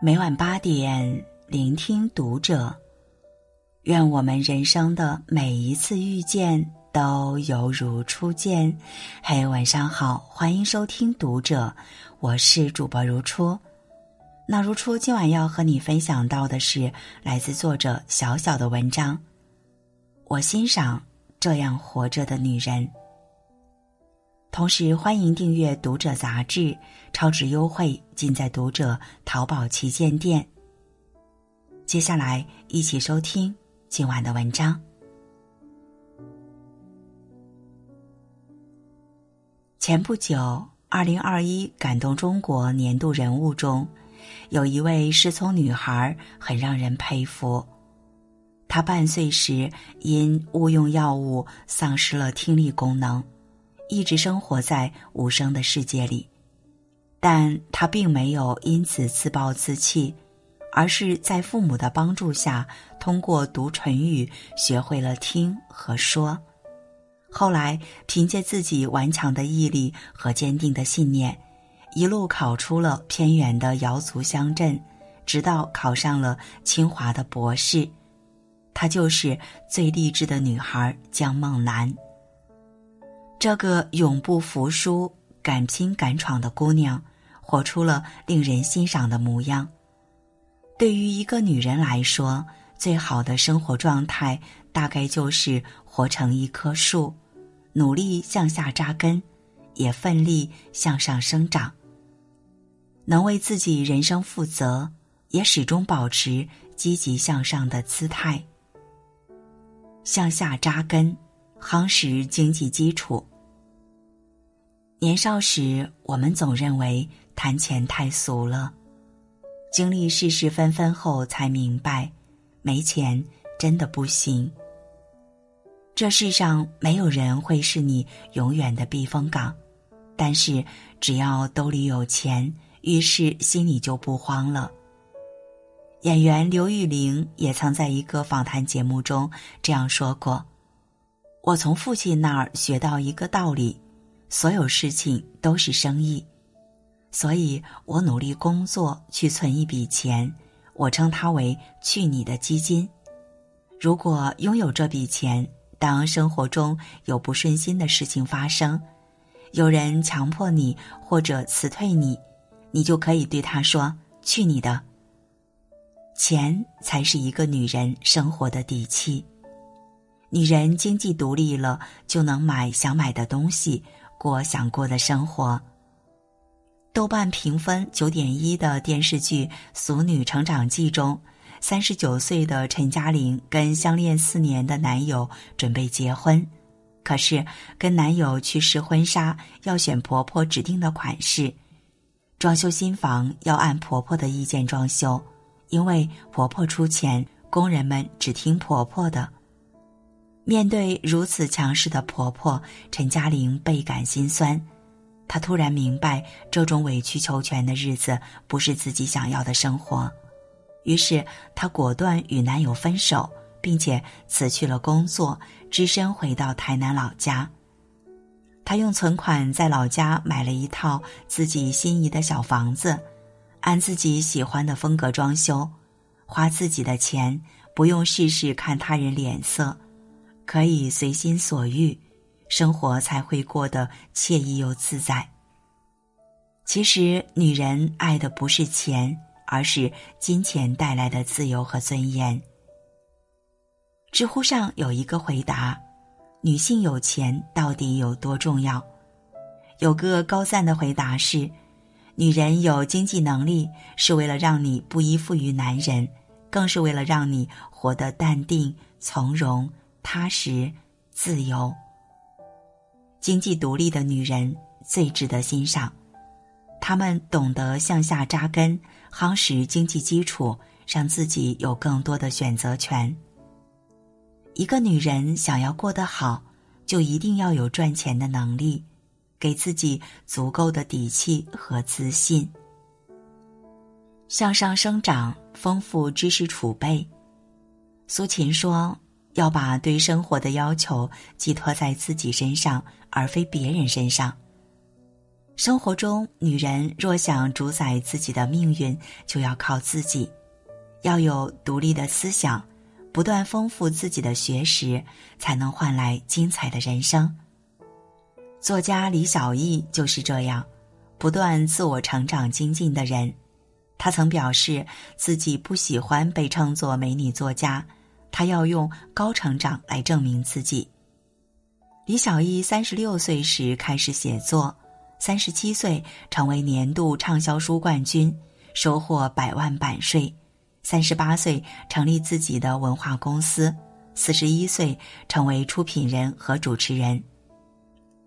每晚八点，聆听读者。愿我们人生的每一次遇见都犹如初见。嘿，晚上好，欢迎收听读者，我是主播如初。那如初今晚要和你分享到的是来自作者小小的文章。我欣赏这样活着的女人。同时，欢迎订阅《读者》杂志，超值优惠尽在《读者》淘宝旗舰店。接下来，一起收听今晚的文章。前不久，二零二一感动中国年度人物中，有一位失聪女孩很让人佩服。她半岁时因误用药物丧失了听力功能。一直生活在无声的世界里，但他并没有因此自暴自弃，而是在父母的帮助下，通过读唇语学会了听和说。后来，凭借自己顽强的毅力和坚定的信念，一路考出了偏远的瑶族乡镇，直到考上了清华的博士。她就是最励志的女孩江梦兰。这个永不服输、敢拼敢闯的姑娘，活出了令人欣赏的模样。对于一个女人来说，最好的生活状态大概就是活成一棵树，努力向下扎根，也奋力向上生长。能为自己人生负责，也始终保持积极向上的姿态。向下扎根。夯实经济基础。年少时，我们总认为谈钱太俗了，经历世事纷纷后，才明白，没钱真的不行。这世上没有人会是你永远的避风港，但是只要兜里有钱，遇事心里就不慌了。演员刘玉玲也曾在一个访谈节目中这样说过。我从父亲那儿学到一个道理：所有事情都是生意，所以我努力工作去存一笔钱，我称它为“去你的基金”。如果拥有这笔钱，当生活中有不顺心的事情发生，有人强迫你或者辞退你，你就可以对他说：“去你的！”钱才是一个女人生活的底气。女人经济独立了，就能买想买的东西，过想过的生活。豆瓣评分九点一的电视剧《俗女成长记》中，三十九岁的陈嘉玲跟相恋四年的男友准备结婚，可是跟男友去试婚纱要选婆婆指定的款式，装修新房要按婆婆的意见装修，因为婆婆出钱，工人们只听婆婆的。面对如此强势的婆婆，陈嘉玲倍感心酸。她突然明白，这种委曲求全的日子不是自己想要的生活。于是，她果断与男友分手，并且辞去了工作，只身回到台南老家。她用存款在老家买了一套自己心仪的小房子，按自己喜欢的风格装修，花自己的钱，不用事事看他人脸色。可以随心所欲，生活才会过得惬意又自在。其实，女人爱的不是钱，而是金钱带来的自由和尊严。知乎上有一个回答：“女性有钱到底有多重要？”有个高赞的回答是：“女人有经济能力，是为了让你不依附于男人，更是为了让你活得淡定从容。”踏实、自由、经济独立的女人最值得欣赏。她们懂得向下扎根，夯实经济基础，让自己有更多的选择权。一个女人想要过得好，就一定要有赚钱的能力，给自己足够的底气和自信。向上生长，丰富知识储备。苏秦说。要把对生活的要求寄托在自己身上，而非别人身上。生活中，女人若想主宰自己的命运，就要靠自己，要有独立的思想，不断丰富自己的学识，才能换来精彩的人生。作家李小艺就是这样，不断自我成长精进的人。他曾表示自己不喜欢被称作美女作家，他要用高成长来证明自己。李小艺三十六岁时开始写作，三十七岁成为年度畅销书冠军，收获百万版税；三十八岁成立自己的文化公司，四十一岁成为出品人和主持人。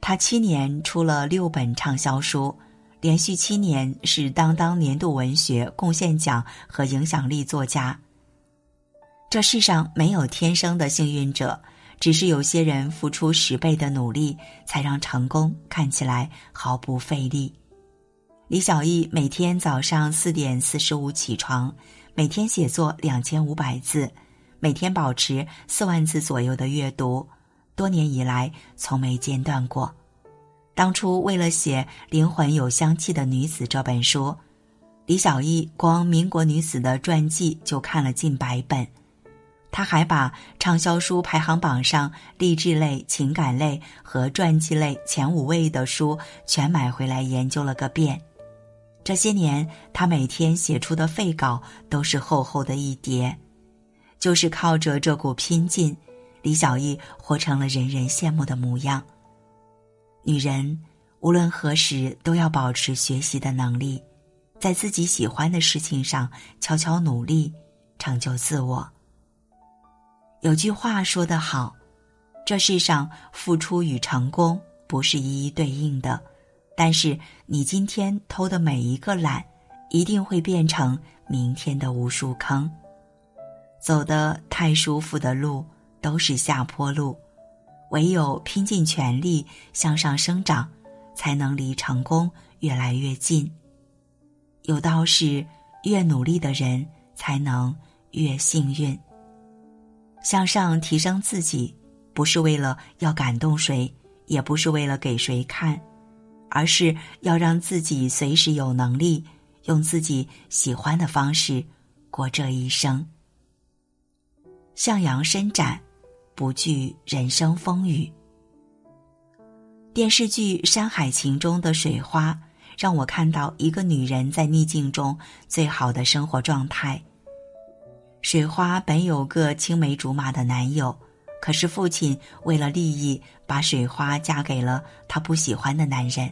他七年出了六本畅销书。连续七年是当当年度文学贡献奖和影响力作家。这世上没有天生的幸运者，只是有些人付出十倍的努力，才让成功看起来毫不费力。李小艺每天早上四点四十五起床，每天写作两千五百字，每天保持四万字左右的阅读，多年以来从没间断过。当初为了写《灵魂有香气的女子》这本书，李小艺光民国女子的传记就看了近百本，他还把畅销书排行榜上励志类、情感类和传记类前五位的书全买回来研究了个遍。这些年，他每天写出的废稿都是厚厚的一叠，就是靠着这股拼劲，李小艺活成了人人羡慕的模样。女人无论何时都要保持学习的能力，在自己喜欢的事情上悄悄努力，成就自我。有句话说得好，这世上付出与成功不是一一对应的，但是你今天偷的每一个懒，一定会变成明天的无数坑。走的太舒服的路都是下坡路。唯有拼尽全力向上生长，才能离成功越来越近。有道是：越努力的人才能越幸运。向上提升自己，不是为了要感动谁，也不是为了给谁看，而是要让自己随时有能力，用自己喜欢的方式过这一生。向阳伸展。不惧人生风雨。电视剧《山海情》中的水花，让我看到一个女人在逆境中最好的生活状态。水花本有个青梅竹马的男友，可是父亲为了利益，把水花嫁给了他不喜欢的男人。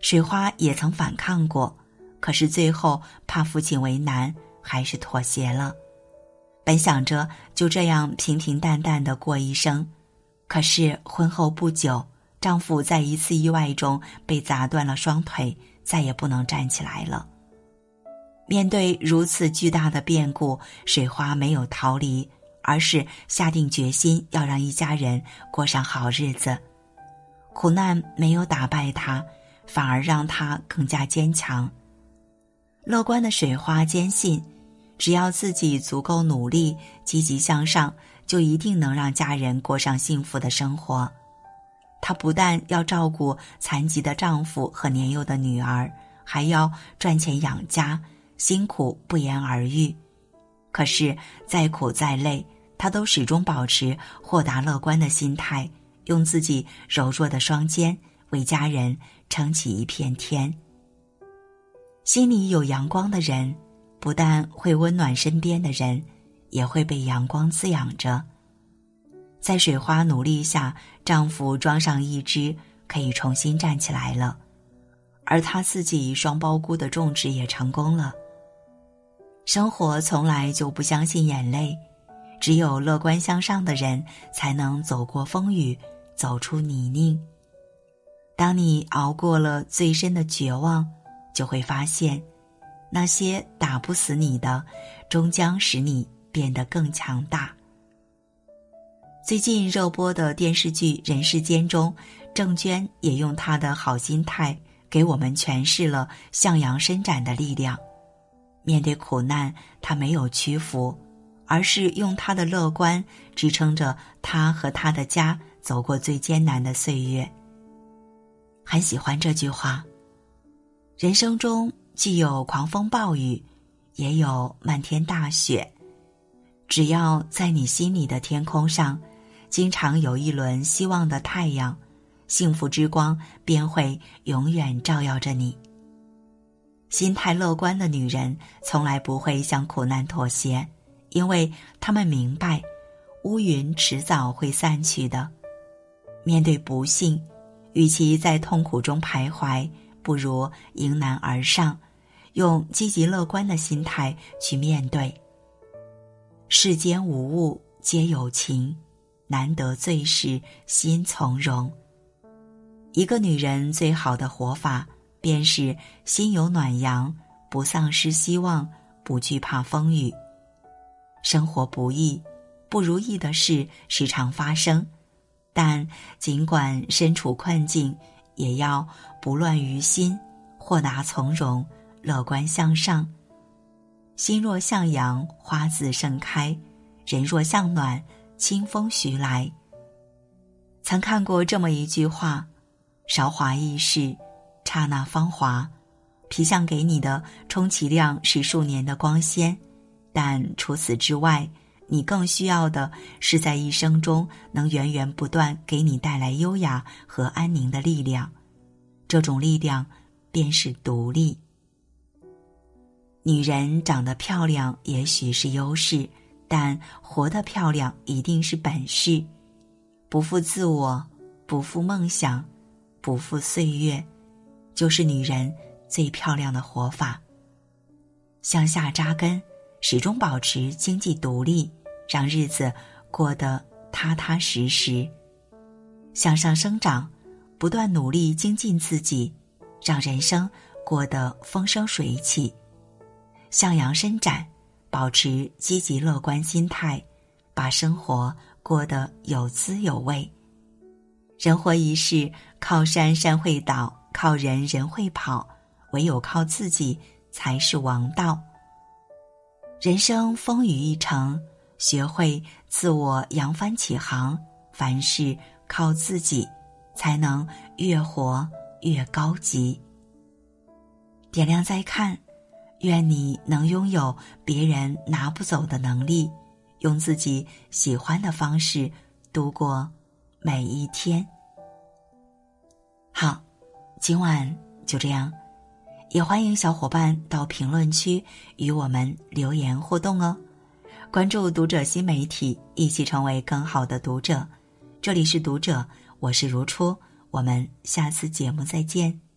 水花也曾反抗过，可是最后怕父亲为难，还是妥协了。本想着就这样平平淡淡的过一生，可是婚后不久，丈夫在一次意外中被砸断了双腿，再也不能站起来了。面对如此巨大的变故，水花没有逃离，而是下定决心要让一家人过上好日子。苦难没有打败她，反而让她更加坚强。乐观的水花坚信。只要自己足够努力、积极向上，就一定能让家人过上幸福的生活。她不但要照顾残疾的丈夫和年幼的女儿，还要赚钱养家，辛苦不言而喻。可是再苦再累，她都始终保持豁达乐观的心态，用自己柔弱的双肩为家人撑起一片天。心里有阳光的人。不但会温暖身边的人，也会被阳光滋养着。在水花努力下，丈夫装上一只，可以重新站起来了，而她自己双胞菇的种植也成功了。生活从来就不相信眼泪，只有乐观向上的人才能走过风雨，走出泥泞。当你熬过了最深的绝望，就会发现。那些打不死你的，终将使你变得更强大。最近热播的电视剧《人世间》中，郑娟也用她的好心态给我们诠释了向阳伸展的力量。面对苦难，他没有屈服，而是用他的乐观支撑着他和他的家走过最艰难的岁月。很喜欢这句话。人生中既有狂风暴雨，也有漫天大雪。只要在你心里的天空上，经常有一轮希望的太阳，幸福之光便会永远照耀着你。心态乐观的女人从来不会向苦难妥协，因为她们明白，乌云迟早会散去的。面对不幸，与其在痛苦中徘徊。不如迎难而上，用积极乐观的心态去面对。世间无物皆有情，难得最是心从容。一个女人最好的活法，便是心有暖阳，不丧失希望，不惧怕风雨。生活不易，不如意的事时常发生，但尽管身处困境。也要不乱于心，豁达从容，乐观向上。心若向阳，花自盛开；人若向暖，清风徐来。曾看过这么一句话：韶华易逝，刹那芳华。皮相给你的充其量是数年的光鲜，但除此之外，你更需要的是在一生中能源源不断给你带来优雅和安宁的力量。这种力量，便是独立。女人长得漂亮也许是优势，但活得漂亮一定是本事。不负自我，不负梦想，不负岁月，就是女人最漂亮的活法。向下扎根，始终保持经济独立，让日子过得踏踏实实；向上生长。不断努力精进自己，让人生过得风生水起；向阳伸展，保持积极乐观心态，把生活过得有滋有味。人活一世，靠山山会倒，靠人人会跑，唯有靠自己才是王道。人生风雨一程，学会自我扬帆起航，凡事靠自己。才能越活越高级。点亮再看，愿你能拥有别人拿不走的能力，用自己喜欢的方式度过每一天。好，今晚就这样，也欢迎小伙伴到评论区与我们留言互动哦。关注读者新媒体，一起成为更好的读者。这里是读者。我是如初，我们下次节目再见。